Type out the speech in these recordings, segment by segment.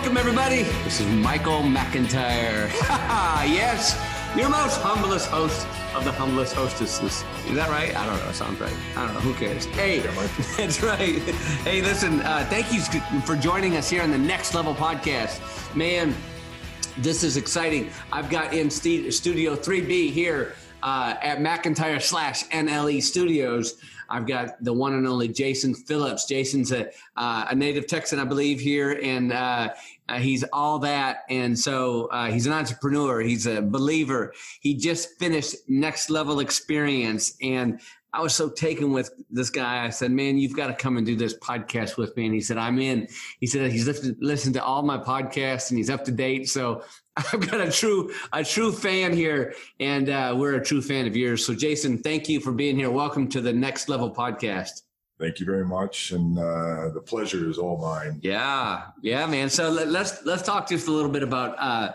Welcome, everybody. This is Michael McIntyre. yes, your most humblest host of the humblest hostesses. Is that right? I don't know. Sounds right. I don't know. Who cares? Hey, that's right. Hey, listen, uh, thank you for joining us here on the Next Level podcast. Man, this is exciting. I've got in st- Studio 3B here uh, at McIntyre slash NLE Studios. I've got the one and only Jason Phillips. Jason's a, uh, a native Texan, I believe, here, and uh, uh, he's all that. And so uh, he's an entrepreneur. He's a believer. He just finished Next Level Experience, and I was so taken with this guy. I said, "Man, you've got to come and do this podcast with me." And he said, "I'm in." He said he's listened to all my podcasts and he's up to date. So I've got a true a true fan here, and uh, we're a true fan of yours. So, Jason, thank you for being here. Welcome to the Next Level Podcast. Thank you very much, and uh, the pleasure is all mine. Yeah, yeah, man. So let, us let's talk just a little bit about uh,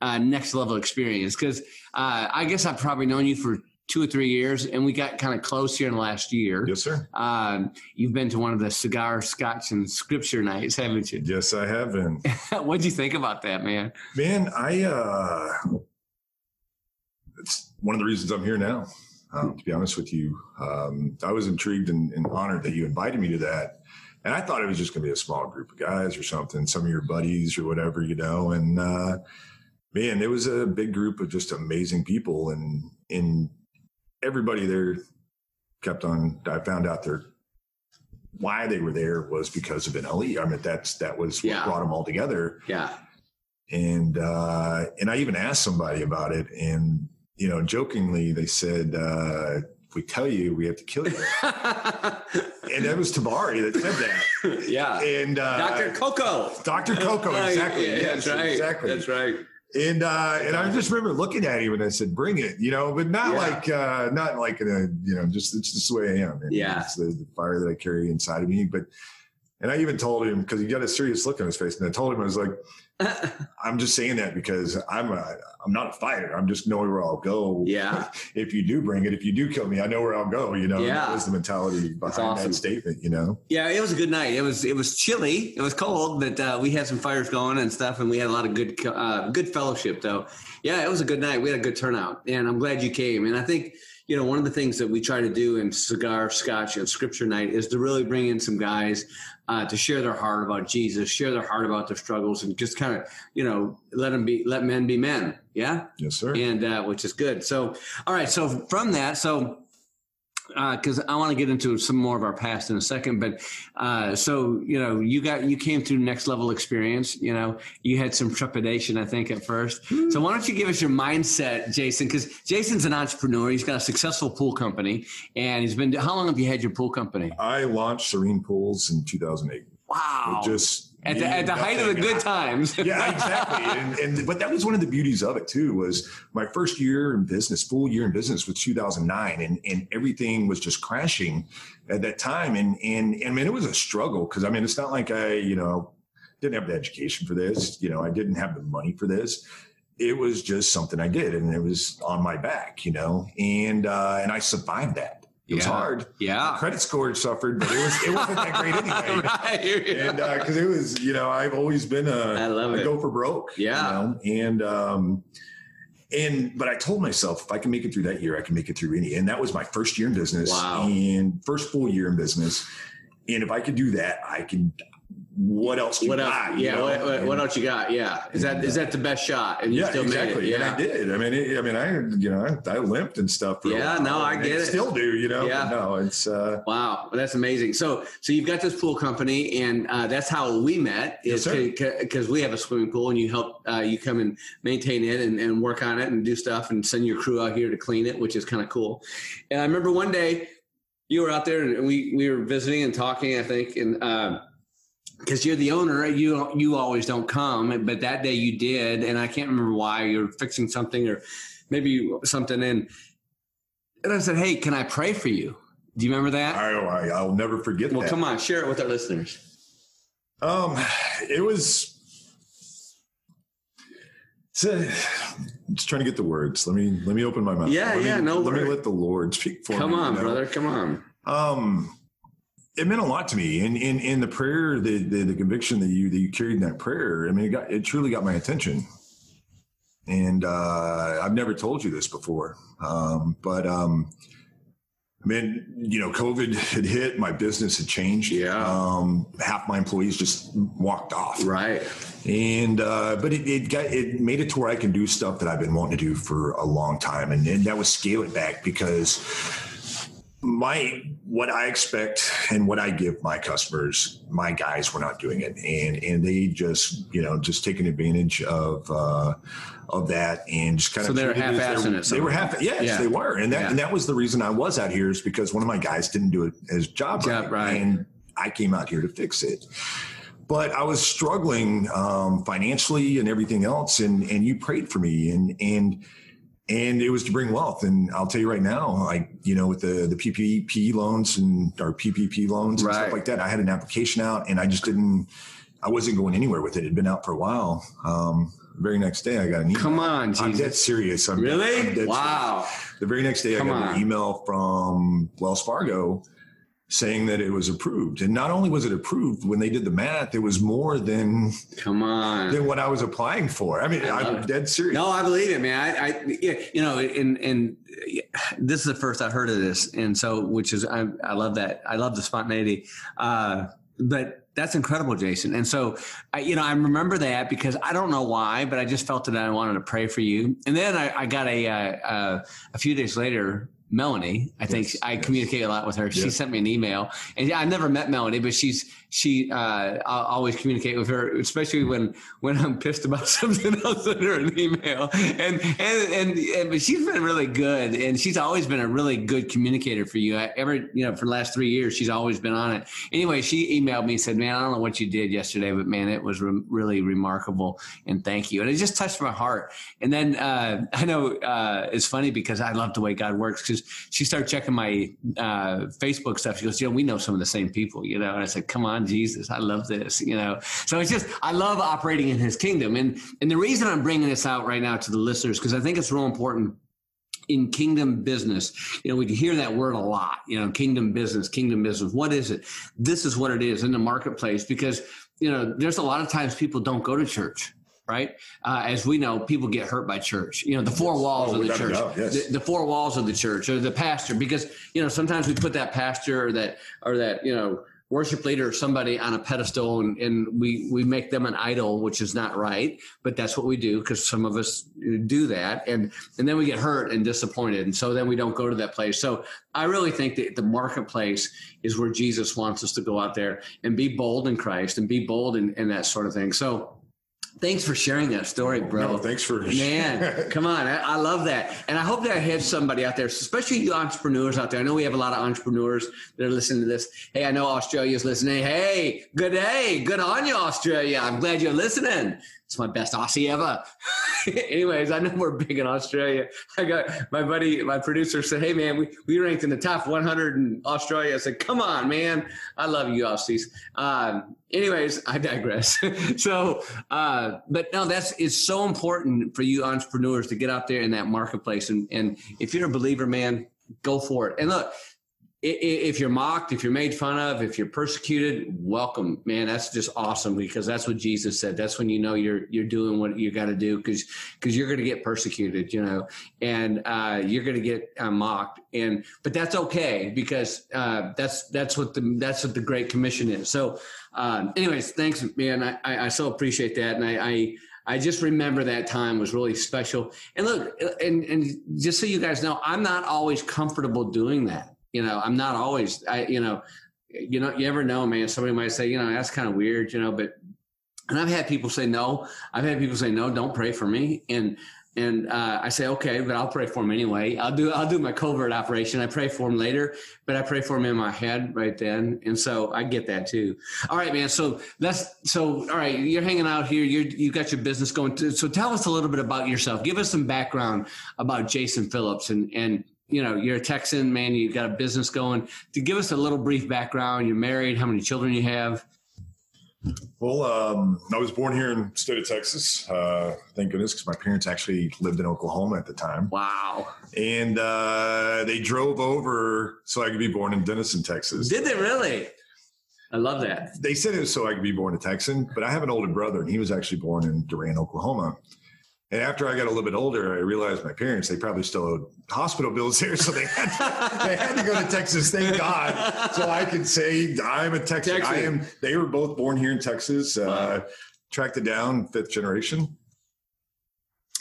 uh, Next Level Experience because uh, I guess I've probably known you for two or three years, and we got kind of close here in the last year. Yes, sir. Um, you've been to one of the cigar, scotch, and scripture nights, haven't you? Yes, I have been. What'd you think about that, man? Man, I uh, it's one of the reasons I'm here now. Um, to be honest with you, um, I was intrigued and, and honored that you invited me to that. And I thought it was just going to be a small group of guys or something, some of your buddies or whatever, you know. And uh, man, it was a big group of just amazing people, and and everybody there kept on. I found out their why they were there was because of NLE. I mean, that's that was what Yeah. brought them all together. Yeah, And uh, and I even asked somebody about it, and you know, jokingly they said, uh, "If we tell you, we have to kill you." and that was Tabari that said that. yeah. And uh, Doctor Coco. Dr. Coco, exactly. Yeah, yes, that's right. exactly. That's right. And uh, and I just remember looking at him and I said, "Bring it," you know, but not Yeah. like uh, not like in a you know just it's just the way I am. And Yeah. it's the, the fire that I carry inside of me. But and I even told him because he got a serious look on his face, and I told him I was like, "I'm just saying that because I'm a I'm not a fighter. I'm just knowing where I'll go. Yeah. if you do bring it, if you do kill me, I know where I'll go. You know, Yeah. that was the mentality behind awesome. that statement. You know, Yeah, it was a good night. It was it was chilly. It was cold, but uh, we had some fires going and stuff, and we had a lot of good uh, good fellowship. Though, yeah, it was a good night. We had a good turnout, and I'm glad you came. And I think you know one of the things that we try to do in cigar, scotch, and scripture night is to really bring in some guys uh, to share their heart about Jesus, share their heart about their struggles, and just kind of you know let them be let men be men. Yeah yes, sir. and uh, which is good. So, all right. So from that, so because I want to get into some more of our past in a second, but uh, so you know, you got you came through next level experience. You know, you had some trepidation, I think, at first. So why don't you give us your mindset, Jason? Because Jason's an entrepreneur. He's got a successful pool company, and he's been. How long have you had your pool company? I launched Serene Pools in 2008. Wow. It Just at the, at the height of the good times. yeah, exactly. And, and but that was one of the beauties of it too. Was my first year in business, full year in business, was 2009, and and everything was just crashing at that time. And and and I mean, it was a struggle because I mean, it's not like I you know didn't have the education for this. You know, I didn't have the money for this. It was just something I did, and it was on my back. You know, and uh, and I survived that. It was Yeah. hard. Yeah. Credit score suffered, but it was it wasn't that great anyway right. and because it was, you know, I've always been a, I love a it. go for broke. you Yeah. know? and um, and but I told myself if I can make it through that year, I can make it through any. And that was my first year in business Wow. and first full year in business. And if I could do that, I can. What else? What else? got, Yeah. What, what, what else you got? Yeah. Is that is that the best shot? And you yeah, still exactly. made it. And I did. I mean, it, I mean, I, you know, I, I limped and stuff. Yeah, no, I get it. Still do, you know. Yeah. No, it's uh, Wow, well, that's amazing. So, so you've got this pool company, and uh, that's how we met. Is because we have a swimming pool, and you help uh, you come and maintain it and, and work on it and do stuff, and send your crew out here to clean it, which is kind of cool. And I remember one day you were out there, and we we were visiting and talking, I think, and uh, because you're the owner, you you always don't come, but that day you did, and I can't remember why. You're fixing something or maybe something, and and I said, "Hey, can I pray for you?" Do you remember that? I, I I'll never forget well, that. come on, share it with our listeners. Um, it was. It's a, just trying to get the words. Let me let me open my mouth. Yeah, let yeah, Me, no let me let the Lord speak for Come me. Come on, you know? brother. Come on. Um, it meant a lot to me, and in in the prayer, the, the the conviction that you that you carried in that prayer. I mean, it got it truly got my attention. And uh, I've never told you this before, um, but um, I mean, you know, COVID had hit, my business had changed. Yeah. Um, half my employees just walked off. Right. And uh, but it, it got it made it to where I can do stuff that I've been wanting to do for a long time, and, and that was scale it back because my what I expect and what I give my customers, my guys were not doing it, and and they just you know just taking advantage of uh, of that and just kind So of they were it They were half yes Yeah. they were, and that Yeah. and that was the reason I was out here is because one of my guys didn't do it his job, Job right. and I came out here to fix it. But I was struggling um, financially and everything else, and and you prayed for me, and and and it was to bring wealth. And I'll tell you right now, like you know, with the the PPP loans and our PPP loans and Right. stuff like that, I had an application out, and I just didn't. I wasn't going anywhere with it. It had been out for a while. Um, the very next day, I got an email. Come on, I'm dead serious. I'm Really? Dead wow. serious. The very next day, Come I got on. an email from Wells Fargo saying that it was approved. And not only was it approved, when they did the math, it was more than Come on. than what I was applying for. I mean, I I'm it. dead serious. No, I believe it, man. I, I yeah, you know, and and this is the first I've heard of this, and so which is I, I love that. I love the spontaneity, uh, but that's incredible, Jason. And so, I, you know, I remember that because I don't know why, but I just felt that I wanted to pray for you. And then I, I got a uh, uh, a few days later. Melanie, I think Yes, I yes. communicate a lot with her. She sent me an email, and yeah, I never met Melanie, but she's she. Uh, I always communicate with her, especially when when I'm pissed about something. I'll send her an email, and and and, and but she's been really good, and she's always been a really good communicator for you. I, ever you know for the last three years, she's always been on it. Anyway, she emailed me and said, "Man, I don't know what you did yesterday, but man, it was re- really remarkable, and thank you." And it just touched my heart. And then uh, I know uh, it's funny because I love the way God works because she started checking my uh, Facebook stuff. She goes, "You know, we know some of the same people, you know." And I said, "Come on, Jesus, I love this," you know. So it's just I love operating in His kingdom, and and the reason I'm bringing this out right now to the listeners because I think it's real important in kingdom business. You know, we hear that word a lot, you know, kingdom business, kingdom business. What is it? This is what it is in the marketplace because, you know, there's a lot of times people don't go to church. Right, uh, as we know, people get hurt by church. You know, the four walls Oh, of the church, yes. the, the four walls of the church, or the pastor. Because you know, sometimes we put that pastor or that or that you know worship leader or somebody on a pedestal, and, and we we make them an idol, which is not right. But that's what we do because some of us do that, and and then we get hurt and disappointed, and so then we don't go to that place. So I really think that the marketplace is where Jesus wants us to go out there and be bold in Christ and be bold in, in that sort of thing. So. Thanks for sharing that story, oh, bro. No, thanks for Man, come on. I, I love that. And I hope that I have somebody out there, especially you entrepreneurs out there. I know we have a lot of entrepreneurs that are listening to this. Hey, I know Australia's listening. Hey, good day. Good on you, Australia. I'm glad you're listening. It's my best Aussie ever. Anyways, I know we're big in Australia. I got my buddy, my producer said, Hey man, we, we ranked in the top 100 in Australia. I said, come on, man. I love you Aussies. Um, anyways, I digress. so, uh, but no, that's, it's so important for you entrepreneurs to get out there in that marketplace. And, and if you're a believer, man, go for it. And look, if you're mocked, if you're made fun of, if you're persecuted, welcome, man. That's just awesome because that's what Jesus said. That's when you know you're you're doing what you got to do because because you're going to get persecuted, you know, and uh, you're going to get uh, mocked, and but that's okay because uh, that's that's what the that's what the Great Commission is. So, um, anyways, thanks, man. I, I, I so appreciate that, and I. I I just remember that time was really special. And look, and and just so you guys know, I'm not always comfortable doing that. You know, I'm not always. I you know, you know, you ever know, man. Somebody might say, you know, that's kind of weird, you know, but. And I've had people say no. I've had people say no. Don't pray for me. And and uh, I say, okay, but I'll pray for him anyway. I'll do I'll do my covert operation. I pray for him later, but I pray for him in my head right then, and so I get that too. All right, man. So that's so. All right, you're hanging out here. You you got your business going. To, so tell us a little bit about yourself. Give us some background about Jason Phillips, and and you know you're a Texan man. you've got a business going. To give us a little brief background. You're married. How many children you have? Well, um, I was born here in the state of Texas. Uh, thank goodness, because my parents actually lived in Oklahoma at the time. Wow. And uh, they drove over so I could be born in Denison, Texas. Did they really? I love that. They said it was so I could be born a Texan, but I have an older brother, and he was actually born in Durant, Oklahoma. And after I got a little bit older, I realized my parents, they probably still owed hospital bills here. So they had to, they had to go to Texas, thank God. So I could say I'm a Texan. Texan. I am, they were both born here in Texas, uh, tracked it down, fifth generation.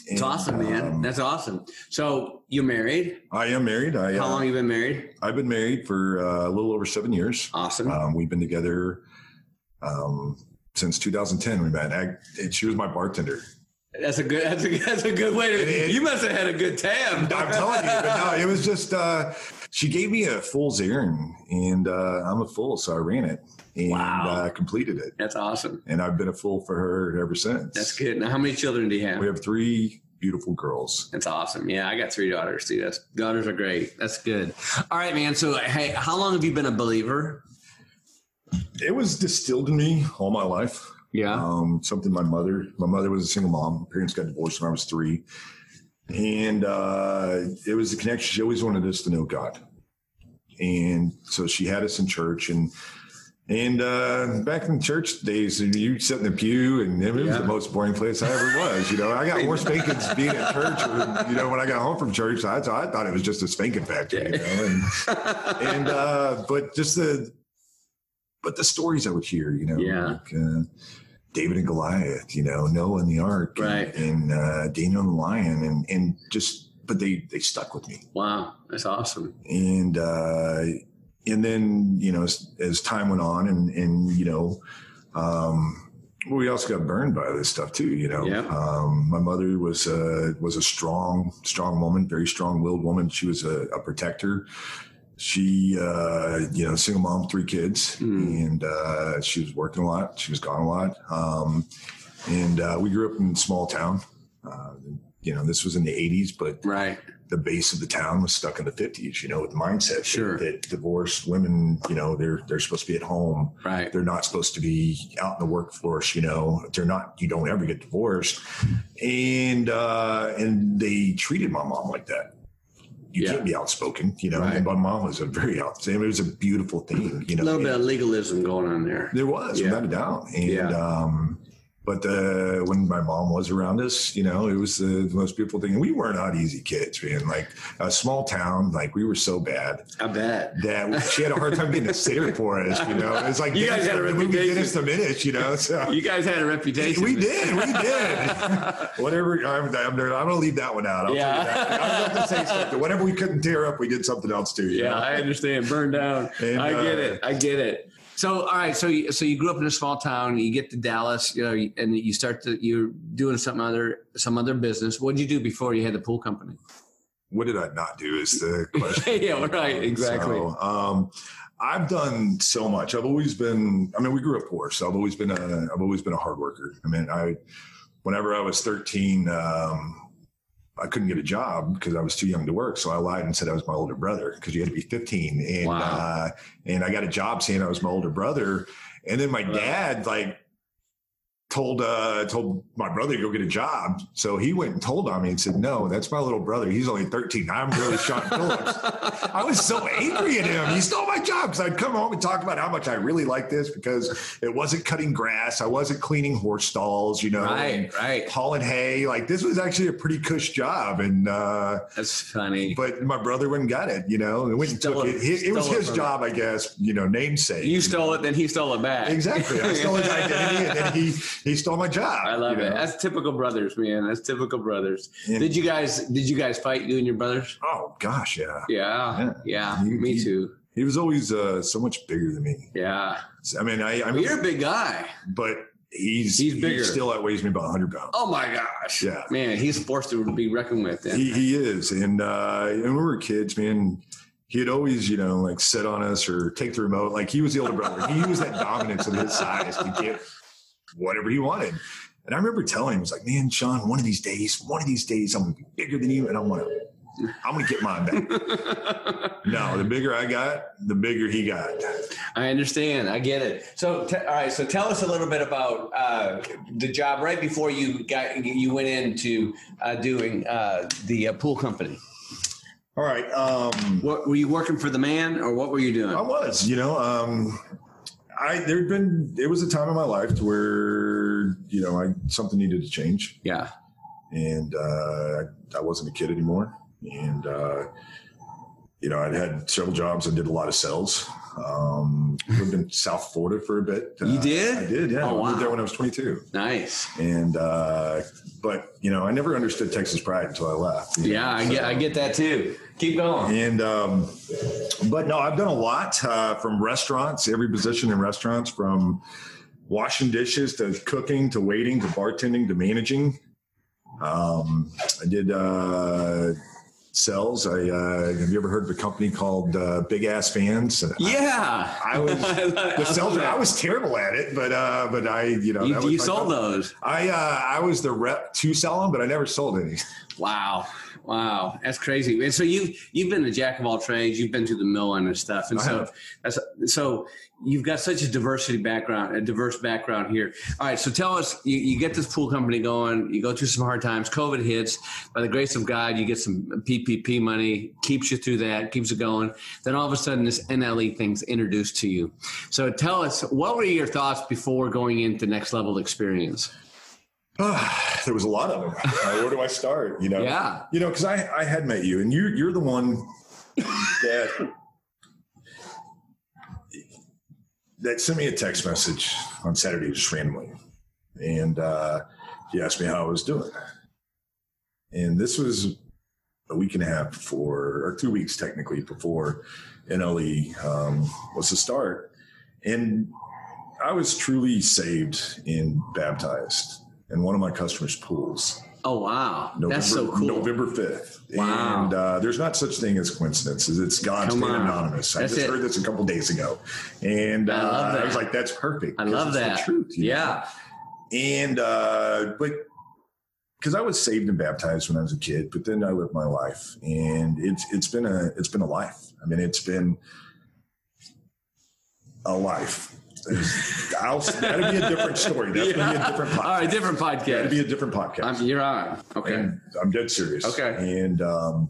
It's awesome, man. um, That's awesome. So you married? I am married. I, How uh, long you been married? I've been married for uh, a little over seven years. Awesome. Um, we've been together um, since 2010. We met. I, she was my bartender. That's a good. That's a that's a good way to. it- You must have had a good time. I'm telling you, but no, it was just uh, she gave me a fool's errand, and uh, I'm a fool, so I ran it and Wow. uh, completed it, That's awesome. and I've been a fool for her ever since. That's good. Now, how many children do you have? We have three beautiful girls. That's awesome. Yeah, I got three daughters too. That's daughters are great. That's good. All right, man. So, hey, how long have you been a believer? It was distilled in me all my life. Yeah. Um, something my mother, my mother was a single mom. My parents got divorced when I was three. And uh, it was the connection. She always wanted us to know God. And so she had us in church and and uh, back in church days, you sit in the pew, and it was Yeah. the most boring place I ever was. You know, I got more spankings being at church. You know, when I got home from church, I, I thought it was just a spanking factory. You know, and and uh, but just the but the stories I would hear, you know, Yeah. like uh, David and Goliath, you know, Noah and the Ark, and- Right. and, uh, Daniel and the Lion, and and just but they they stuck with me, Wow, that's awesome. and uh, and then you know as, as time went on, and and you know. Um, we also got burned by this stuff too, you know. Yeah. Um, my mother was a was a strong, strong woman, very strong willed woman. She was a, a protector. She, uh, you know, single mom, three kids, Mm. and uh, she was working a lot. She was gone a lot. Um, and uh, we grew up in a small town. Uh, you know, this was in the '80s, but Right. the base of the town was stuck in the 50s. You know, with the mindset Sure. that, that divorced women, you know, they're they're supposed to be at home Right. they're not supposed to be out in the workforce you know they're not you don't ever get divorced and uh and they treated my mom like that you Yeah. can't be outspoken you know Right. and my mom was a very outspoken it was a beautiful thing you know. A little bit of legalism going on there. there was Yeah. without a doubt and Yeah. um but uh, when my mom was around us, you know, it was the, the most beautiful thing. And we were not easy kids, man. Like a small town, like we were so bad I bet. that she had a hard time getting a sitter for us. You know, it's like You guys had a reputation. Dennis the Menace. You know, so You guys had a reputation. we did, we did. Whatever. I'm, I'm, I'm going to leave that one out. I'll Yeah. tell you that. I was going to say something. Whatever we couldn't tear up, we did something else too. you Yeah, know? I understand. Burn down. And, I get uh, it. I get it. So, all right. So, you, so you grew up in a small town. You get to Dallas, you know, and you start to you're doing some other some other business. What did you do before you had the pool company? What did I not do? Is the question. yeah, right. Exactly. So, um, I've done so much. I've always been. I mean, we grew up poor, so I've always been a. I've always been a hard worker. I mean, I. Whenever I was 13, um, I couldn't get a job because I was too young to work. So I lied and said I was my older brother because you had to be 15. And Wow. uh, and I got a job saying I was my older brother. And then my dad like told uh told my brother to go get a job. So he went and told on me and said, No, that's my little brother. He's only 13. I'm really Sean Phillips. I was so angry at him. He stole my job because I'd come home and talk about how much I really liked this because it wasn't cutting grass. I wasn't cleaning horse stalls, you know, right. Right. hauling hay. Like this was actually a pretty cush job. And, uh, That's funny. but my brother went and got it, you know, and went and took it- it. It, was his job, I guess, you know, namesake. You stole it, then he stole it back. Exactly. I stole his identity and then he, he stole my job. I love you it. know? That's typical brothers, man. That's typical brothers. Yeah. Did you guys? Did you guys fight? You and your brothers? Oh gosh, yeah. Yeah. Yeah. You- me you- too. He was always uh, so much bigger than me. Yeah. I mean, I, I Well, mean, you're a big guy. but He's He's he bigger. still outweighs me about 100 pounds. Oh my gosh. Yeah. Man, he's forced to be reckoned with then. He, he is, and uh, and when we were kids, man, he'd always, you know, like sit on us or take the remote. Like he was the older brother. He used that dominance of his size to get whatever he wanted. And I remember telling him, I was like, man, Sean, one of these days, one of these days, I'm gonna be bigger than you, and I'm gonna I'm gonna get mine back. no, the bigger I got, the bigger he got. I understand. I get it. So, t- all right. So, tell us a little bit about uh, the job right before you got you went into uh, doing uh, the uh, pool company. All right. Um, What were you working for the man, or what were you doing? I was, you know, um, I there'd been there was a time in my life to where you know I something needed to change, Yeah. and uh, I, I wasn't a kid anymore, and uh, you know I'd had several jobs. I did a lot of sales. Um, lived in South Florida for a bit. You Uh, did? I did. Yeah, Oh, I lived there when I was 22, Nice. and uh, but you know I never understood Texas pride until I left. you know, Yeah, I so- get. I get that too. Keep going. and um, but no, I've done a lot uh, from restaurants, every position in restaurants, from washing dishes to cooking to waiting to bartending to managing. Um, I did uh, sales. I uh, have you ever heard of a company called uh, Big Ass Fans? Yeah. I was I love- the I sales. I was terrible at it, but uh, but I you know that You, was you sold company. those. I uh, I was the rep to sell them, but I never sold any. Wow. Wow. That's crazy. And so you you've been a jack of all trades. You've been through the mill and stuff. And I so that's so you've got such a diversity background, a diverse background here. All right. So tell us, you, you get this pool company going, you go through some hard times, COVID hits. By the grace of God, you get some PPP money, keeps you through that, keeps it going. Then all of a sudden this NLE thing's introduced to you. So tell us, what were your thoughts before going into next level experience? there was a lot of them. Uh, where do I start? You know, Yeah. you know, because I I had met you, and you you're the one that that sent me a text message on Saturday just randomly, and uh, he asked me how I was doing, and this was a week and a half before, or two weeks technically before NLE um, was to start, and I was truly saved and baptized in one of my customers' pools. Oh wow, November, that's so cool. November 5th. Wow. And uh, there's not such thing as coincidences. It's God's Come anonymous. I That's just it. heard this a couple days ago. And uh, I. I was like, that's perfect. I love that. truth. you know? yeah. And, uh, but because I was saved and baptized when I was a kid, but then I lived my life and it's, it's been a, it's been a life. I mean, it's been a life. I'll, that'd be a different story. That's to be a different podcast. All right, different That'd podcast. be a different podcast. I'm, you're on. Okay. And I'm dead serious. Okay. And um,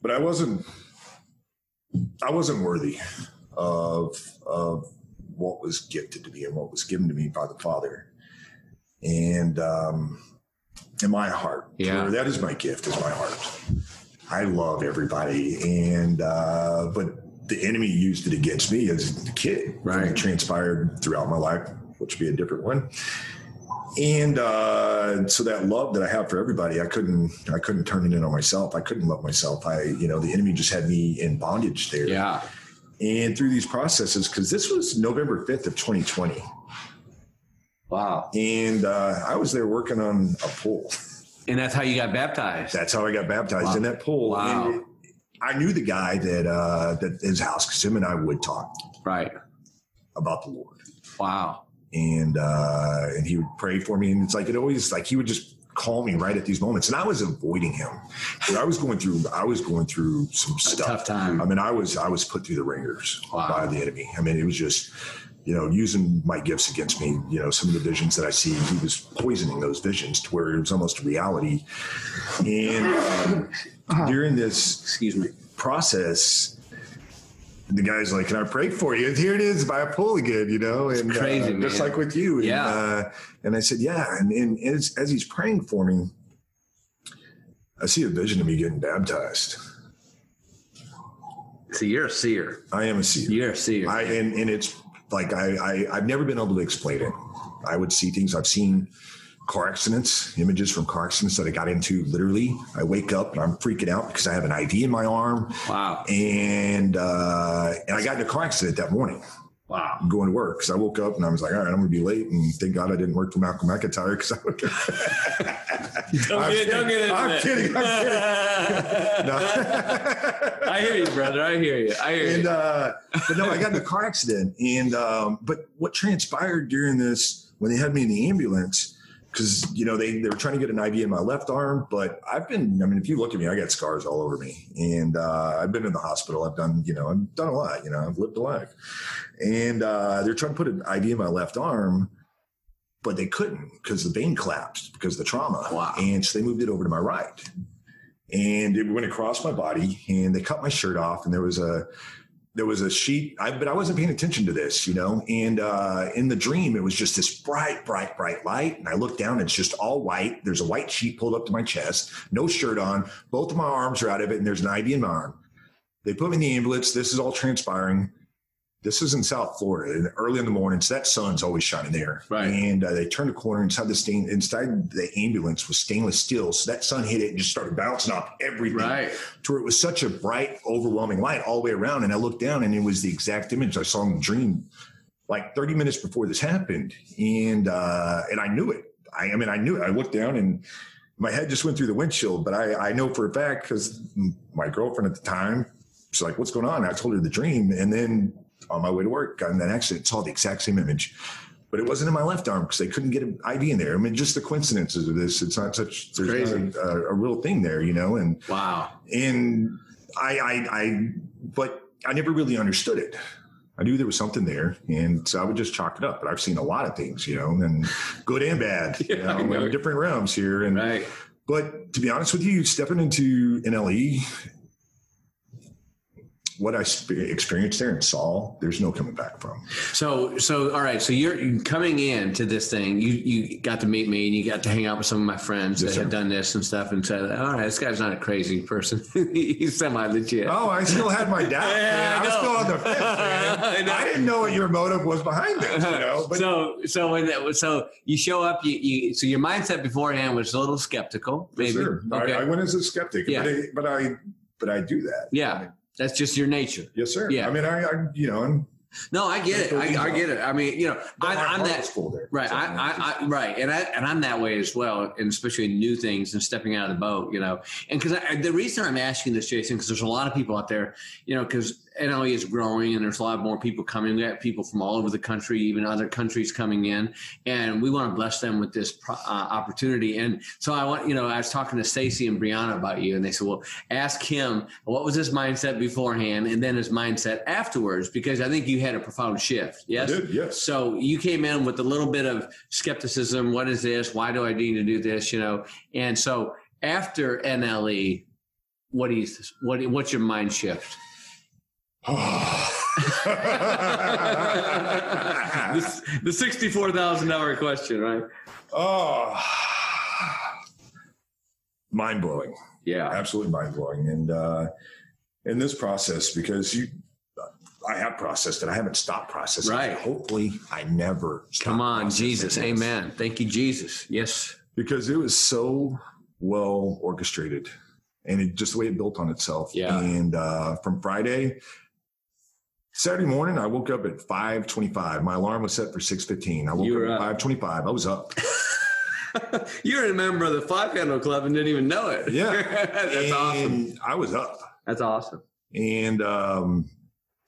but I wasn't I wasn't worthy of of what was gifted to me and what was given to me by the Father. And um in my heart. Yeah. that is my gift, is my heart. I love everybody. And uh but the enemy used it against me as a kid. Right. It transpired throughout my life, which would be a different one and uh, so that love that I have for everybody, I couldn't, I couldn't turn it in on myself. I couldn't love myself. I, you know, the enemy just had me in bondage there. Yeah. And through these processes, because this was November fifth of 2020, Wow. and uh, I was there working on a pool. And that's how you got baptized. That's how I got baptized Wow. in that pool. Wow. I knew the guy that uh, that his house, because him and I would talk right. about the Lord. Wow. and uh, and he would pray for me, and it's like it always like he would just call me right at these moments, and I was avoiding him. But I was going through I was going through some stuff. tough time. I mean, I was I was put through the ringers Wow. by the enemy. I mean, it was just you know using my gifts against me. You know, some of the visions that I see, he was poisoning those visions to where it was almost a reality. And uh, during this Excuse me. process, the guy's like, "Can I pray for you?" And here it is by a pool again, you know, and crazy, uh, just like with you. Yeah. And, uh, and I said, "Yeah." And, and as, as he's praying for me, I see a vision of me getting baptized. So you're a seer. I am a seer. You're a seer. I and, and it's like I, I I've never been able to explain it. I would see things. I've seen car accidents, images from car accidents that I got into. Literally, I wake up and I'm freaking out because I have an IV in my arm. wow. and uh, and I got in a car accident that morning. Wow. I'm going to work because I woke up and I was like, all right, I'm going to be late. And thank God I didn't work for Malcolm McIntyre because I would. Don't I'm get, don't kidding. get into I'm kidding. I'm No. I hear you, brother. I hear you. I hear and you. uh, but no, I got in a car accident. And um, but what transpired during this when they had me in the ambulance? Because you know they, they were trying to get an IV in my left arm, but I've been. I mean, if you look at me, I got scars all over me, and uh, I've been in the hospital. I've done, you know, I've done a lot. You know, I've lived a life, and uh, they're trying to put an IV in my left arm, but they couldn't because the vein collapsed because of the trauma. Wow. And so they moved it over to my right. And it went across my body and they cut my shirt off and there was a there was a sheet, I, but I wasn't paying attention to this, you know. And uh, in the dream, it was just this bright, bright, bright light. And I look down, it's just all white. There's a white sheet pulled up to my chest, no shirt on. Both of my arms are out of it, and there's an IV in my arm. They put me in the ambulance. This is all transpiring. This is in South Florida, and early in the morning, so that sun's always shining there. Right. And uh, they turned a corner inside the stain inside the ambulance was stainless steel, so that sun hit it and just started bouncing off everything Right. to where it was such a bright, overwhelming light all the way around. And I looked down and it was the exact image I saw in the dream like 30 minutes before this happened. And uh and I knew it. I, I mean, I knew it. I looked down and my head just went through the windshield, but I, I know for a fact because my girlfriend at the time, she's like, what's going on? I told her the dream. And then on my way to work, got in that accident, saw the exact same image. But it wasn't in my left arm because they couldn't get an IV in there. I mean, just the coincidences of this. It's not such, there's crazy. not a, a real thing there, you know? And Wow. and I, I, I, but I never really understood it. I knew there was something there, and so I would just chalk it up. But I've seen a lot of things, you know, and good and bad, you Yeah, I know, know. in different realms here. And Right. but to be honest with you, stepping into NLE, what I sp- experienced there and saw, there's no coming back from. So, so all right. So you're coming in to this thing. You you got to meet me, and you got to hang out with some of my friends Yes, that had done this and stuff, and said, "All right, this guy's not a crazy person. He's semi legit." Oh, I still had my doubt. Yeah. I I, was still on the fence. Man. I. I, didn't know what your motive was behind this, you know. But so so when that was so you show up, you, you so your mindset beforehand was a little skeptical, maybe. Sure. Okay. I, I went as a skeptic, Yeah. but, I, but I but I do that. yeah, that's just your nature. Yes, sir. Yeah. I mean, I, I you know, I'm No, I get it. I, I get it. I mean, you know, I, I'm that full there. Right. So, I, I, I, right. And I, and I'm that way as well. And especially in new things and stepping out of the boat, you know, and cause the reason I'm asking this, Jason, cause there's a lot of people out there, you know, cause NLE is growing and there's a lot more people coming. We got people from all over the country, even other countries coming in and we want to bless them with this uh, opportunity. And so I want, you know, I was talking to Stacy and Brianna about you and they said, well, ask him what was his mindset beforehand and then his mindset afterwards, because I think you had a profound shift. Yes. did, yes. So you came in with a little bit of skepticism. What is this? Why do I need to do this? You know, and so after NLE, what do you, what, what's your mind shift? This, the sixty-four thousand dollar question, right? oh, mind blowing, Yeah, absolutely mind blowing. And uh, in this process, because you, I have processed it, I haven't stopped processing. it. Right. Hopefully, I never. stop come on, Jesus, this. Amen. Thank you, Jesus. Yes, because it was so well orchestrated and it just the way it built on itself. Yeah. And uh, from Friday, Saturday morning, I woke up at 525. My alarm was set for 615. I woke up at up. 525. I was up. you're a member of the Five Handle Club and didn't even know it. Yeah. that's awesome. I was up. That's awesome. And um,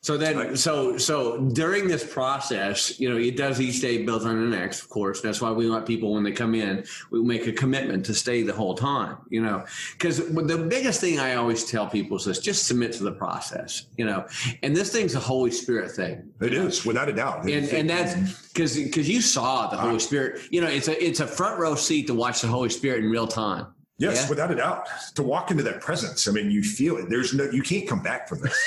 So then, so so during this process, you know, it does each day build on the next, of course. That's why we want people when they come in, we make a commitment to stay the whole time, you know, because the biggest thing I always tell people is this: just submit to the process, you know. And this thing's a Holy Spirit thing, it is without a doubt. and and that's because because you saw the Holy uh-huh. Spirit, you know, it's a it's a front row seat to watch the Holy Spirit in real time. yes, yeah. without a doubt. To walk into that presence, I mean, you feel it. There's no, you can't come back from this.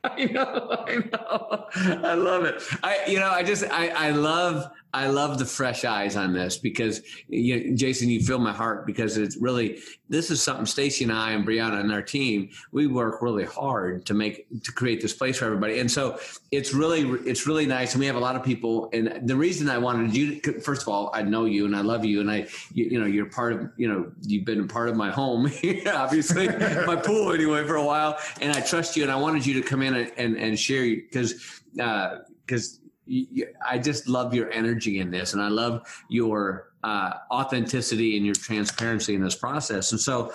I know, I know. I love it. I, you know, I just, I, I love, I love the fresh eyes on this because, you, Jason, you fill my heart because it's really, this is something Stacy and I and Brianna and our team, we work really hard to make, to create this place for everybody. And so it's really, it's really nice. And we have a lot of people. And the reason I wanted you to, first of all, I know you and I love you and I, you, you know, you're part of, you know, you've been a part of my home, obviously, my pool anyway for a while. And I trust you and I wanted you to come in and, and, and share because, uh, because I just love your energy in this, and I love your uh, authenticity and your transparency in this process. And so,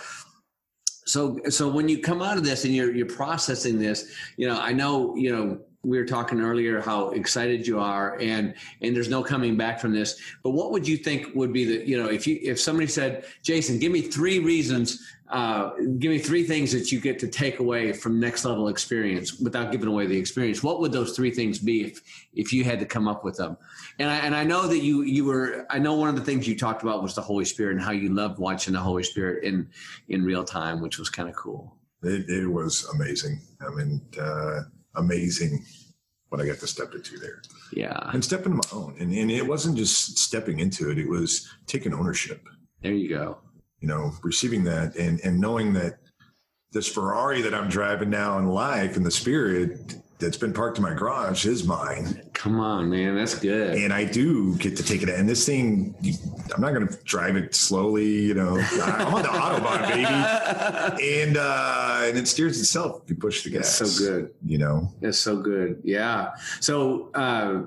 so, so when you come out of this and you're you're processing this, you know, I know, you know, we were talking earlier how excited you are and and there's no coming back from this. But what would you think would be the you know if you if somebody said jason give me three reasons uh, give me three things that you get to take away from next level experience without giving away the experience what would those three things be if if you had to come up with them? And i and i know that you you were i know one of the things you talked about was the holy spirit and how you loved watching the holy spirit in in real time which was kind of cool. It, it was amazing. I mean uh amazing what I got to step into there. Yeah. And step into my own. And, and it wasn't just stepping into it, it was taking ownership. There you go. You know, receiving that and, and knowing that this Ferrari that I'm driving now in life in the spirit that's been parked in my garage is mine. Come on, man, that's good. And I do get to take it. And this thing, I'm not going to drive it slowly. You know, I'm on the autobahn, baby, and uh, and it steers itself. If you push the gas. That's so good. You know, that's so good. Yeah. So. Uh,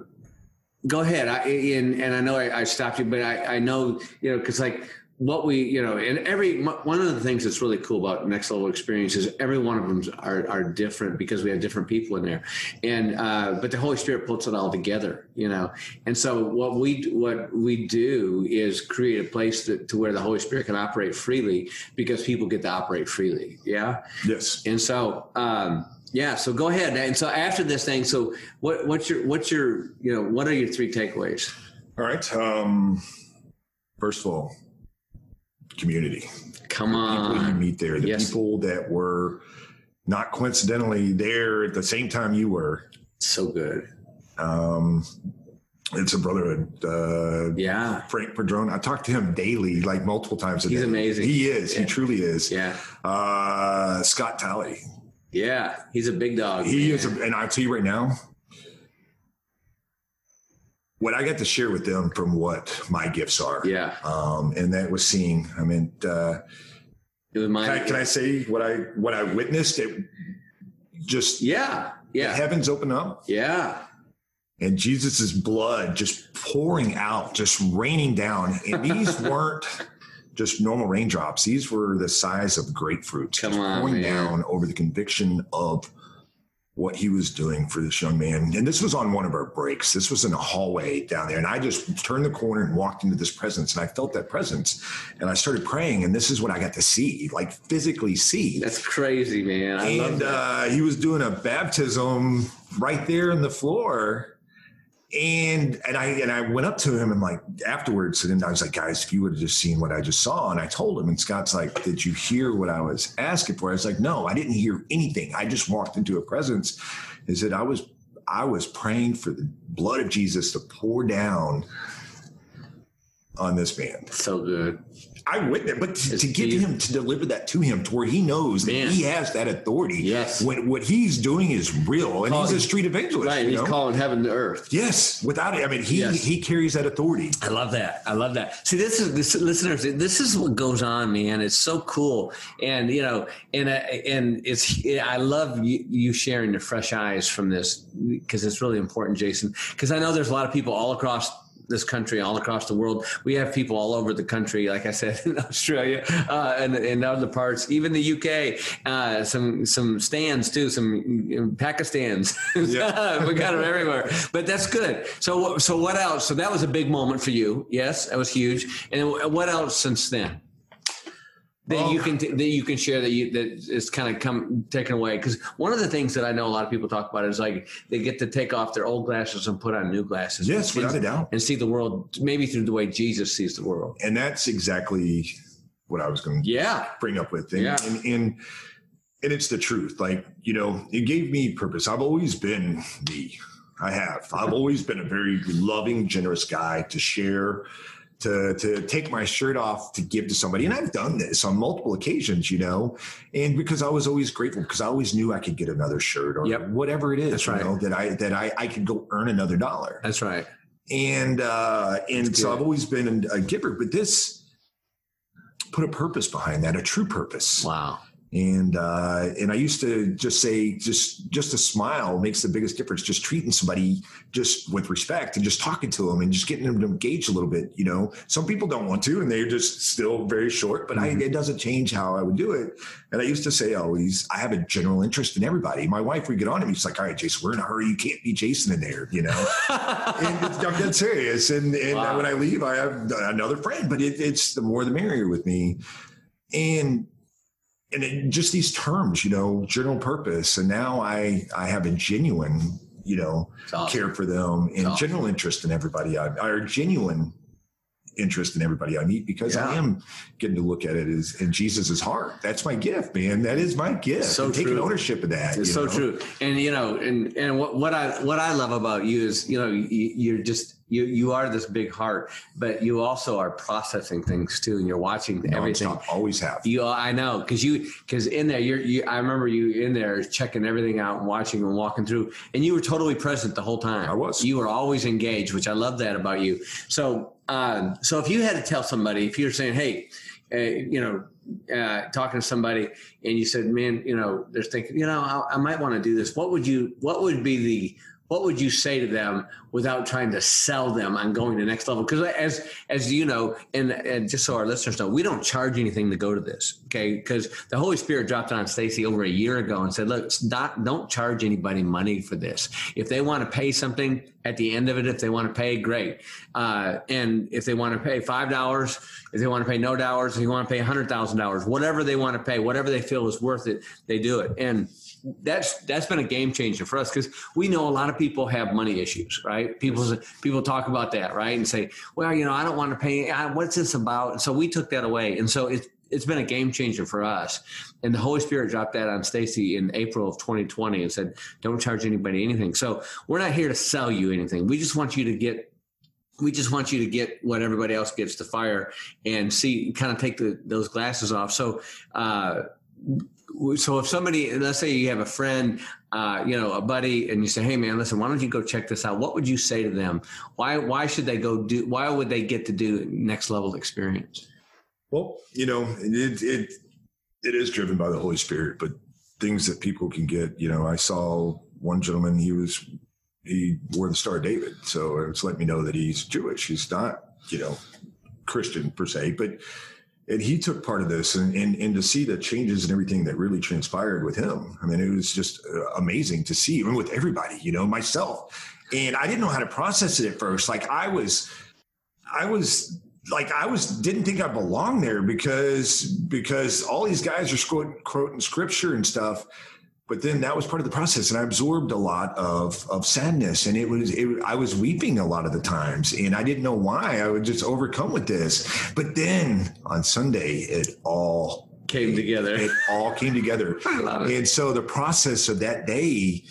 go ahead. I, and, and I know I, I stopped you, but I, I know, you know, cause like what we you know and every one of the things that's really cool about next level experience is every one of them are, are different because we have different people in there. And uh, but the holy spirit puts it all together you know? And so what we what we do is create a place that, to where the holy spirit can operate freely because people get to operate freely yeah? Yes. And so um yeah so go ahead. And so after this thing so what what's your what's your you know what are your three takeaways? All right um first of all community. Come on. The people you meet there, the yes. people that were not coincidentally there at the same time you were. So good. Um, it's a brotherhood. Uh, yeah. Frank Padron. I talk to him daily, like multiple times a He's day. He's amazing. He is. Yeah. He truly is. Yeah. Uh, Scott Talley. Yeah. He's a big dog. He man. is. A, and I'll tell you right now, what I got to share with them from what my gifts are. Yeah. Um, and that was seeing, I mean, uh, it was my, can I, can I say what I, what I witnessed? It just, yeah. Yeah. heavens open up. Yeah. And Jesus's blood just pouring out, just raining down. And these weren't just normal raindrops. These were the size of grapefruits. Come on, pouring man. down over the conviction of what he was doing for this young man. And this was on one of our breaks. This was in a hallway down there. And I just turned the corner and walked into this presence and I felt that presence and I started praying. And this is what I got to see, like physically see. That's crazy, man. I and uh, he was doing a baptism right there in the floor and and I and I went up to him and like afterwards, and I was like, guys, if you would have just seen what I just saw, and I told him, and Scott's like, did you hear what I was asking for? I was like, no, I didn't hear anything. I just walked into a presence. Is that I was I was praying for the blood of Jesus to pour down on this man. So good. I witnessed, but to, to give him to deliver that to him to where he knows Man. that he has that authority. Yes. When what he's doing is real, and he's a street evangelist. Right. he's know? calling heaven to earth. Yes. Without it, I mean, he yes. he carries that authority. I love that. I love that. See, this is this listeners. This is what goes on, man. It's so cool, and you know, and uh, and it's I love you, you sharing the fresh eyes from this because it's really important, Jason. Because I know there's a lot of people all across this country, all across the world. We have people all over the country, like I said, in Australia uh, and in other parts, even the UK. Uh, some some stands too, some Pakistans. Yeah. we got them everywhere. But that's good. So so what else? So that was a big moment for you. Yes, that was huge. And what else since then? That you can that you can share that you that is kind of come taken away because one of the things that I know a lot of people talk about is like they get to take off their old glasses and put on new glasses. Yes, without a doubt, and see the world maybe through the way Jesus sees the world. And that's exactly what I was going to yeah bring up with. And, yeah. and, and and it's the truth. Like you know, it gave me purpose. I've always been me. I have. I've always been a very loving, generous guy to share to to take my shirt off to give to somebody. And i've done this on multiple occasions you know and because i was always grateful because i always knew i could get another shirt or yep. whatever it is that's right. know, that i that I, I could go earn another dollar. That's right. And uh and so i've always been a giver but this put a purpose behind that a true purpose. Wow And uh, and I used to just say just just a smile makes the biggest difference. Just treating somebody just with respect and just talking to them and just getting them to engage a little bit. You know, some people don't want to and they're just still very short. But mm-hmm. I, it doesn't change how I would do it. And I used to say always, I have a general interest in everybody. My wife would get on to me. She's like, all right, Jason, we're in a hurry. You can't be Jason in there. You know, and I'm dead serious. And and wow. when I leave, I have another friend. But it, it's the more the merrier with me. And and it, just these terms, you know, general purpose. And now I I have a genuine, you know, awesome. care for them and awesome. general interest in everybody. I, I genuine interest in everybody I meet because yeah. I am getting to look at it as in Jesus's heart. That's my gift, man. That is my gift. So and taking ownership of that. It's so know? true. And you know, and and what, what I what I love about you is you know you, you're just you you are this big heart, but you also are processing things too, and you're watching no, everything. Always have. You, I know, because you, because in there, you're, you, I remember you in there checking everything out and watching and walking through, and you were totally present the whole time. I was. You were always engaged, which I love that about you. So, um, so if you had to tell somebody, if you're saying, hey, uh, you know, uh, talking to somebody and you said, man, you know, they're thinking, you know, I, I might want to do this. What would you, what would be the what would you say to them without trying to sell them on going to the next level? Because as as you know, and, and, just so our listeners know, we don't charge anything to go to this. Okay, because the Holy Spirit dropped on Stacy over a year ago and said, "Look, not, don't charge anybody money for this. If they want to pay something at the end of it, if they want to pay, great. Uh, and if they want to pay five dollars, if they want to pay no dollars, if they want to pay a hundred thousand dollars, whatever they want to pay, whatever they feel is worth it, they do it. And that's that's been a game changer for us because we know a lot of people have money issues, right? People people talk about that, right, and say, well, you know, I don't want to pay. What's this about? And so we took that away, and so it's it's been a game changer for us. And the Holy Spirit dropped that on Stacy in April of 2020 and said, "Don't charge anybody anything." So we're not here to sell you anything. We just want you to get we just want you to get what everybody else gets to fire and see kind of take the, those glasses off so uh, so if somebody let's say you have a friend uh, you know a buddy and you say hey man listen why don't you go check this out? What would you say to them? Why why should they go do why would they get to do next level experience? Well you know it it it is driven by the holy spirit but things that people can get you know i saw one gentleman he was he wore the star of david so it's let me know that he's jewish. He's not you know christian per se but and he took part of this and, and, and to see the changes and everything that really transpired with him. I mean, it was just uh, amazing to see, even with everybody, you know, myself. And I didn't know how to process it at first. Like I was, I was like, I was, didn't think I belonged there because, because all these guys are quoting, quoting scripture and stuff but then that was part of the process and i absorbed a lot of of sadness and it was it, i was weeping a lot of the times and i didn't know why i would just overcome with this. But then on sunday it all came together. it all came together. And so the process of that day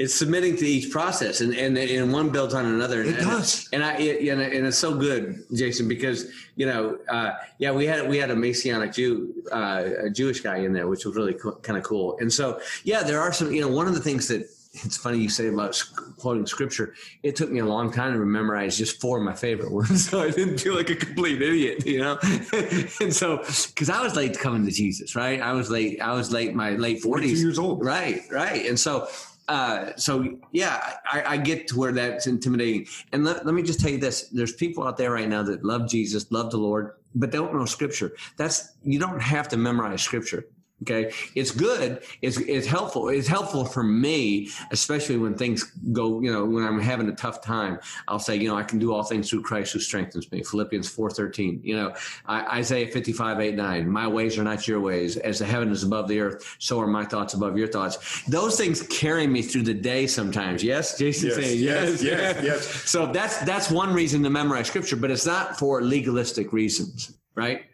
it's submitting to each process and, and, and one builds on another. It and, does. And I, it, and, it's so good, Jason, because, you know, uh, yeah, we had, we had a Messianic Jew, uh, a Jewish guy in there, which was really co- kind of cool. And so, yeah, there are some, you know, one of the things that it's funny you say about quoting scripture. It took me a long time to memorize just four of my favorite ones, so I didn't feel like a complete idiot, you know. and so, because I was late coming to Jesus, right? I was late. I was late. My late forties, years old, right? Right. And so, uh, so yeah, I, I, get to where that's intimidating. And let, let me just tell you this: there's people out there right now that love Jesus, love the Lord, but don't know Scripture. That's you don't have to memorize Scripture. Okay. It's good. It's, it's helpful. It's helpful for me, especially when things go, you know, when I'm having a tough time, I'll say, you know, I can do all things through Christ who strengthens me. Philippians 4.13, you know, Isaiah 55, 8, 9, my ways are not your ways. As the heaven is above the earth, so are my thoughts above your thoughts. Those things carry me through the day sometimes. Yes. Jason yes, saying yes, yes, yes. So that's, that's one reason to memorize scripture, but it's not for legalistic reasons, right?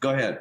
Go ahead.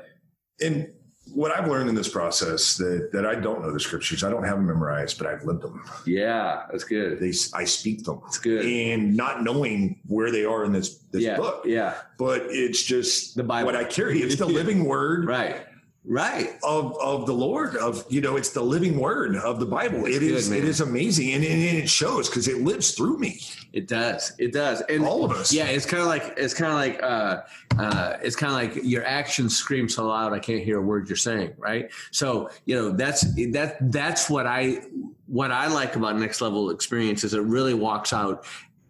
And what I've learned in this process that that I don't know the scriptures. I don't have them memorized, but I've lived them. Yeah, that's good. They I speak them. That's good. And not knowing where they are in this this yeah, book. Yeah. But it's just the Bible. What I carry. It's the living word. Right. Right. of of the Lord of you know it's the living word of the Bible. It is good, it is amazing and, and it shows because it lives through me. It does. It does. And All of us. Yeah, it's kind of like it's kind of like uh, uh, it's kind of like your actions scream so loud I can't hear a word you're saying. Right. So you know that's that that's what I what I like about next level experience is it really walks out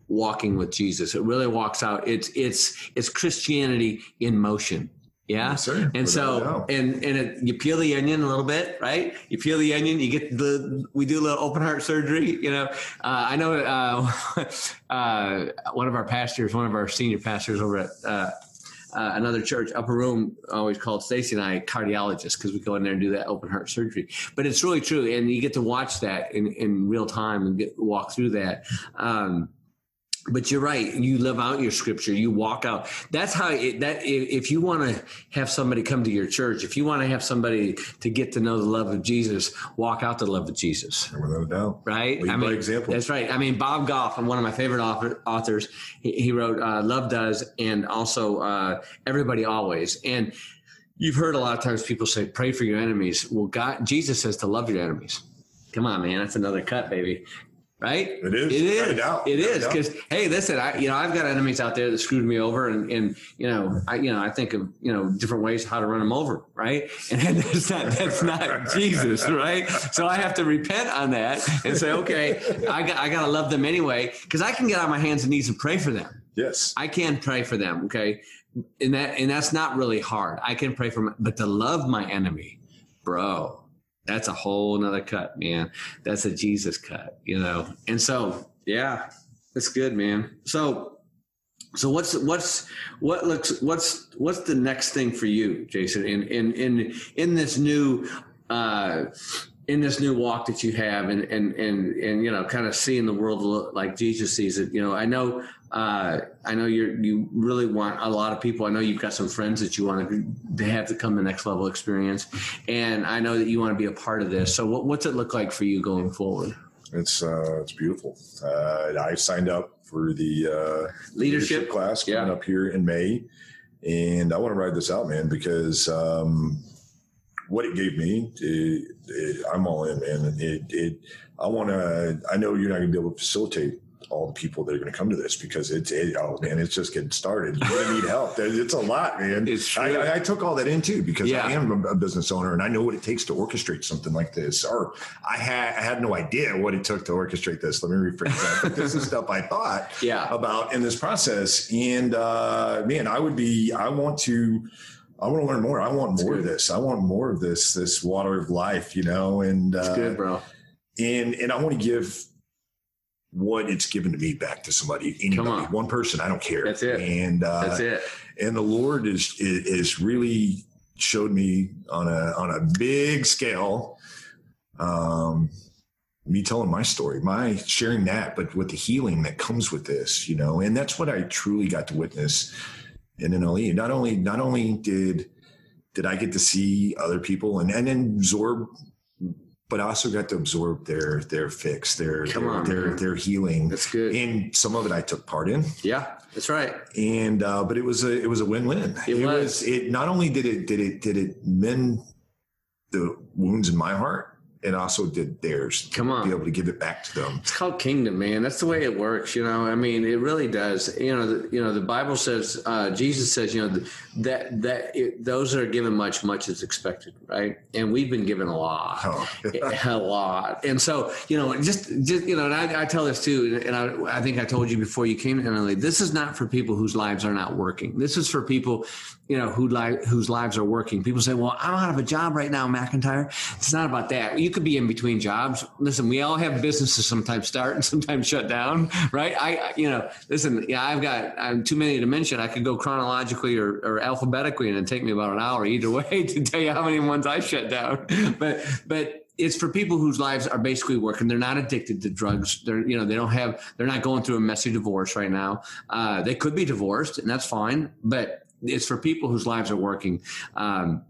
walking with Jesus. It really walks out. It's it's it's Christianity in motion. Yeah. And so, and and it, you peel the onion a little bit, right? You peel the onion, you get the. We do a little open heart surgery. You know, uh, I know uh, uh, one of our pastors, one of our senior pastors over at. Uh, uh, another church, Upper Room, always called Stacy and I cardiologists because we go in there and do that open heart surgery. But it's really true, and you get to watch that in, in real time and get walk through that. Um, but you're right. You live out your scripture. You walk out. That's how it, that if you want to have somebody come to your church, if you want to have somebody to get to know the love of Jesus, walk out the love of Jesus. Without a doubt. Right? Lead by example. That's right. I mean, Bob Goff, one of my favorite author, authors, he, he wrote uh, Love Does and also uh, Everybody Always. And you've heard a lot of times people say, pray for your enemies. Well, God, Jesus says to love your enemies. Come on, man. That's another cut, baby. Right? It is. It is. doubt. It is. Because hey, listen, I you know I've got enemies out there that screwed me over, and and you know I you know I think of you know different ways how to run them over, right? And that's not that's not Jesus, right? So I have to repent on that and say, okay, I got I got to love them anyway, because I can get on my hands and knees and pray for them. Yes. I can pray for them, okay, and that and that's not really hard. I can pray for, my, but to love my enemy, bro. That's a whole nother cut, man. That's a Jesus cut, you know. And so, yeah, that's good, man. So, so what's what's what looks what's what's the next thing for you, Jason? In in in in this new uh in this new walk that you have and and and and you know kind of seeing the world like Jesus sees it you know I know uh I know you're you really want a lot of people I know you've got some friends that you want to, to have to come the next level experience and I know that you want to be a part of this so what, what's it look like for you going forward It's uh, it's beautiful. Uh, I signed up for the uh, Leadership? class coming Yeah. up here in May, and I want to ride this out, man, because um, what it gave me, it, it, I'm all in, man. It, it I want to. I know you're not going to be able to facilitate all the people that are going to come to this because it's it, oh man, it's just getting started. You're going to need help. It's a lot, man. It's true. I, I, took all that in too because Yeah. I am a, a business owner and I know what it takes to orchestrate something like this. Or I had I had no idea what it took to orchestrate this. Let me rephrase that. But this is stuff I thought Yeah. about in this process. And uh, man, I would be. I want to. I want to learn more. I want more of this. I want more of this. This water of life, you know. And it's uh, good bro and and I want to give what it's given to me back to somebody, anybody, on. one person. I don't care. That's it. And uh, that's it and the Lord is, is is really showed me on a on a big scale. Um, me telling my story, my sharing that, but with the healing that comes with this, you know, and that's what I truly got to witness in NLE. Not only not only did did I get to see other people and and then absorb, but I also got to absorb their their fix, their Come their, on, their their healing. that's good And some of it I took part in yeah that's right and uh, but it was a it was a win win. It was. it not only did it did it did it mend the wounds in my heart, it also did theirs. Come on. be able to give it back to them. It's called kingdom, man. That's the way it works. You know, I mean, it really does. You know, the, you know, the Bible says, uh, Jesus says, you know, that that it, those that are given much, much is expected, right? And we've been given a lot, Oh. a lot. And so, you know, just, just you know, and I, I tell this too, and I, I think I told you before you came to NLA, this is not for people whose lives are not working. This is for people, you know, who li- whose lives are working. People say, well, I'm out of a job right now, McIntyre. It's not about that. You could be in between jobs. Listen, we all have businesses sometimes start and sometimes shut down, right? I, you know, listen, yeah, I've got I'm too many to mention. I could go chronologically or, or alphabetically, and it'd take me about an hour either way to tell you how many ones I shut down. But, but it's for people whose lives are basically working. They're not addicted to drugs. They're, you know, they don't have, they're not going through a messy divorce right now. Uh, they could be divorced and that's fine, but it's for people whose lives are working. Um,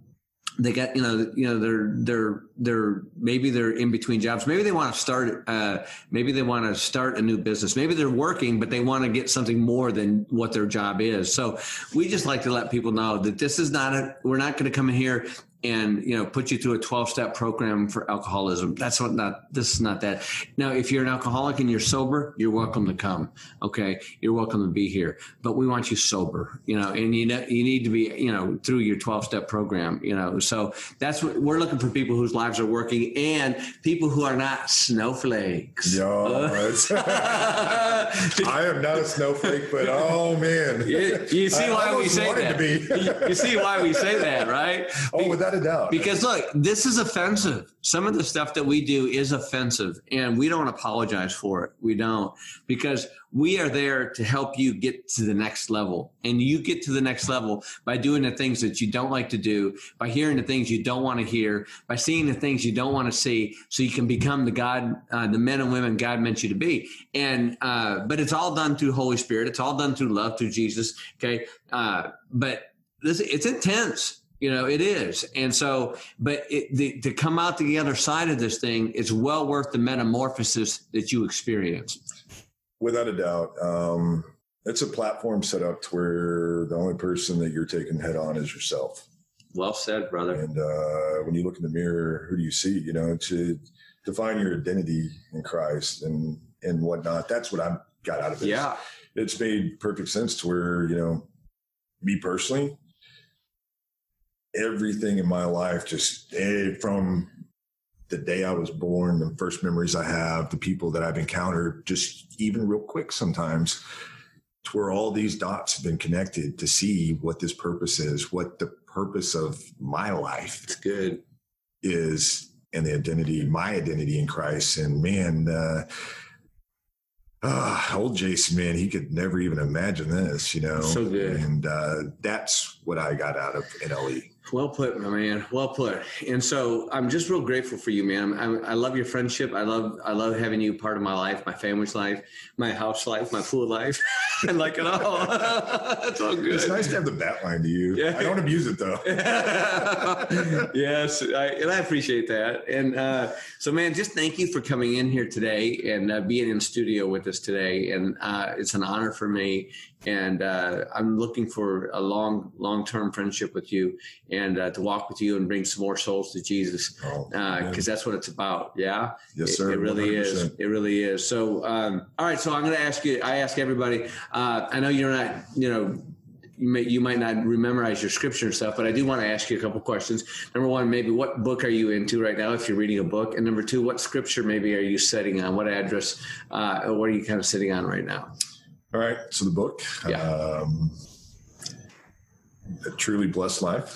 they got you know you know they're they're they're maybe they're in between jobs. Maybe they want to start uh maybe they want to start a new business. Maybe they're working but they want to get something more than what their job is. So we just like to let people know that this is not a we're not going to come in here and you know put you through a 12 step program for alcoholism. That's what not this is not that. Now if you're an alcoholic and you're sober you're welcome to come okay? You're welcome to be here. But we want you sober you know and you know you need to be you know through your 12 step program you know? So that's what we're looking for people whose lives are working and people who are not snowflakes. Yo, I am not a snowflake, but oh man, you, you see I why we say that. you, you see why we say that right? Oh, without a doubt. Because look, this is offensive. Some of the stuff that we do is offensive, and we don't apologize for it. We don't, because we are there to help you get to the next level. And you get to the next level by doing the things that you don't like to do, by hearing the things you don't want to hear, by seeing the things you don't want to see, so you can become the God, uh, the men and women God meant you to be. And, uh, but it's all done through Holy Spirit. It's all done through love, through Jesus. Okay. Uh, but this, it's intense you know it is and so but it, the, to come out the other side of this thing is well worth the metamorphosis that you experience Without a doubt. Um, it's a platform set up to where the only person that you're taking head on is yourself. well said brother And uh, when you look in the mirror, who do you see? You know, to define your identity in Christ and and whatnot. That's what I got out of it. yeah it's made perfect sense to where you know, me personally, everything in my life just eh, from the day I was born, the first memories I have, the people that I've encountered, just even real quick sometimes, to where all these dots have been connected to see what this purpose is, what the purpose of my life it's good is, and the identity, my identity in Christ. And man, uh, ah, old Jason, man, he could never even imagine this, you know. So good. And uh, that's what I got out of. NLE. Well put my man well put and so i'm just real grateful for you man I, I love your friendship i love i love having you part of my life my family's life my house life my pool life i like it all it's all good It's nice to have the bat line to you. Yeah. I don't abuse it though. yes, I, and I appreciate that. And uh, so, man, just thank you for coming in here today and uh, being in studio with us today. And uh, it's an honor for me. And uh, I'm looking for a long, long term friendship with you and uh, to walk with you and bring some more souls to Jesus Oh, because that's what it's about. Yeah. Yes, It- sir. It, really is. 100%. It really is. So, um, all right. So I'm going to ask you. I ask everybody. Uh, I know you're not. You know. You, may, you might not memorize your scripture and stuff, but I do want to ask you a couple questions. Number one, maybe what book are you into right now if you're reading a book? And number two, what scripture maybe are you sitting on? What address? Uh, or what are you kind of sitting on right now? All right. So the book, Yeah. um, a truly blessed life.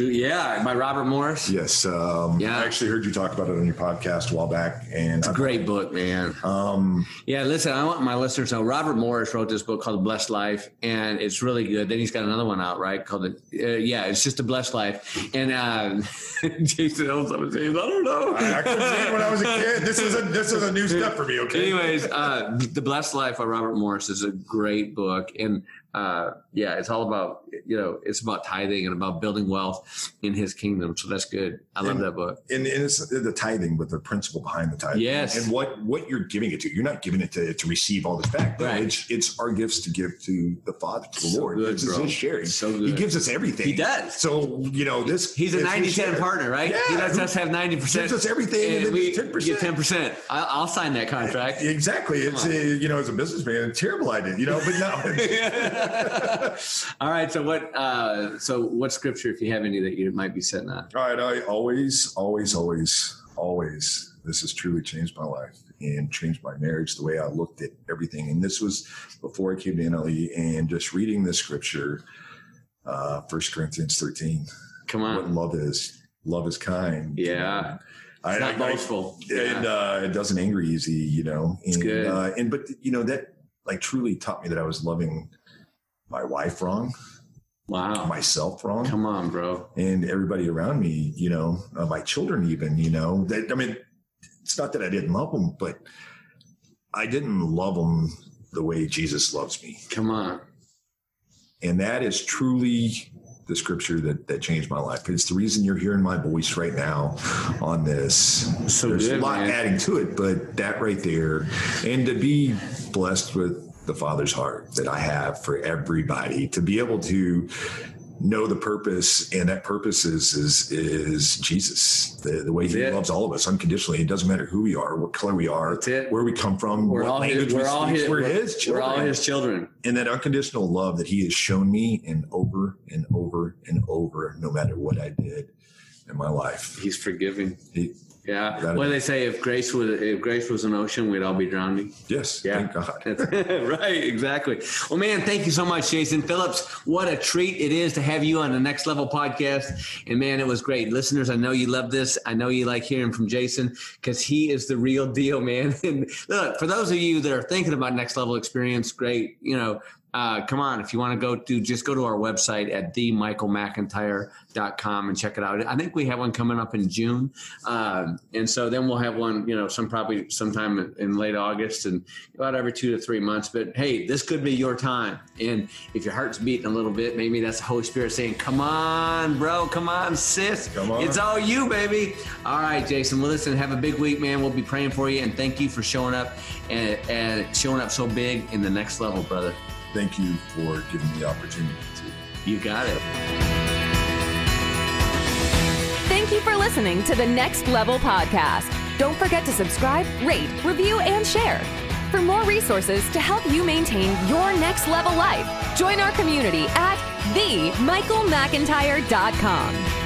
True. Yeah, by Robert Morris. Yes. Um, Yeah. I actually heard you talk about it on your podcast a while back, and It's a great book, man. um, Yeah, listen, I want my listeners to know Robert Morris wrote this book called The Blessed Life, and it's really good. Then he's got another one out, right? Called it, uh, yeah, it's just a blessed life. And uh, Jason saying. I don't know. I couldn't read it when I was a kid. This is a this is a new step for me. Okay. Anyways, uh, The Blessed Life by Robert Morris is a great book. And uh, yeah, it's all about, you know, it's about tithing and about building wealth in his kingdom. So that's good. I love And- that book. and, and it's the tithing, but the principle behind the tithing. Yes. And what what you're giving it to. You're not giving it to to receive all this back. Right. It's it's our gifts to give to the Father, to the So Lord. good, is bro. his sharing. So He gives us everything. He does. So you know this. He's a it's 90 his 10 share. partner, right? Yeah. He lets us have 90%. Gives us everything and then we 10%. get 10%. I, I'll sign that contract. Exactly. It's a, you know, as a businessman, terrible idea, you know, but no. All right. So what? Uh, so what scripture, if you have any, that you might be sitting on? All right. I always, always, always, always, this has truly changed my life and changed my marriage, the way I looked at everything. And this was before I came to NLE and just reading this scripture, uh, 1 Corinthians 13, Come on. what love is. Love is kind. Yeah. I, It's not I- I- boastful. and uh, it doesn't anger easy, you know. And, good. Uh, and but you know that like truly taught me that I was loving my wife wrong, Wow. myself wrong, Come on, bro. and everybody around me. You know, uh, my children even. You know that I mean, it's not that I didn't love them, but I didn't love them the way Jesus loves me, Come on. and that is truly the scripture that that changed my life. It's the reason you're hearing my voice right now on this. So There's good, a lot man. adding to it, but that right there, and to be blessed with the Father's heart that I have for everybody, to be able to know the purpose, and that purpose is is is Jesus. The, the way He loves all of us unconditionally. It doesn't matter who we are, what color we are, where we come from, We're all his. language we We're all his. We're His We're all his children. and that unconditional love that He has shown me, and over and over and over, no matter what I did in my life. He's forgiving. He, Yeah. Without a What do they say? If grace was if grace was an ocean, we'd all be drowning. yes, Yeah. thank God. right, exactly. Well, man, thank you so much, Jason Phillips. What a treat it is to have you on the Next Level podcast. And man, it was great. Listeners, I know you love this. I know you like hearing from Jason because he is the real deal, man. And look, for those of you that are thinking about Next Level experience, great. You know, uh, come on, if you want to go to just go to our website at themichaelmcintyre.com and check it out. I think we have one coming up in June. Um, and so then we'll have one, you know, some probably sometime in late August and about every two to three months. But hey, this could be your time. And if your heart's beating a little bit, maybe that's the Holy Spirit saying, Come on, bro, come on, sis. Come on. It's all you, baby. All right, Jason. Well, listen, have a big week, man. We'll be praying for you. And thank you for showing up and, and showing up so big in the next level, brother. Thank you for giving me the opportunity to. You got it. Thank you for listening to the Next Level Podcast. Don't forget to subscribe, rate, review, and share. For more resources to help you maintain your next level life, join our community at themichaelmcintyre.com.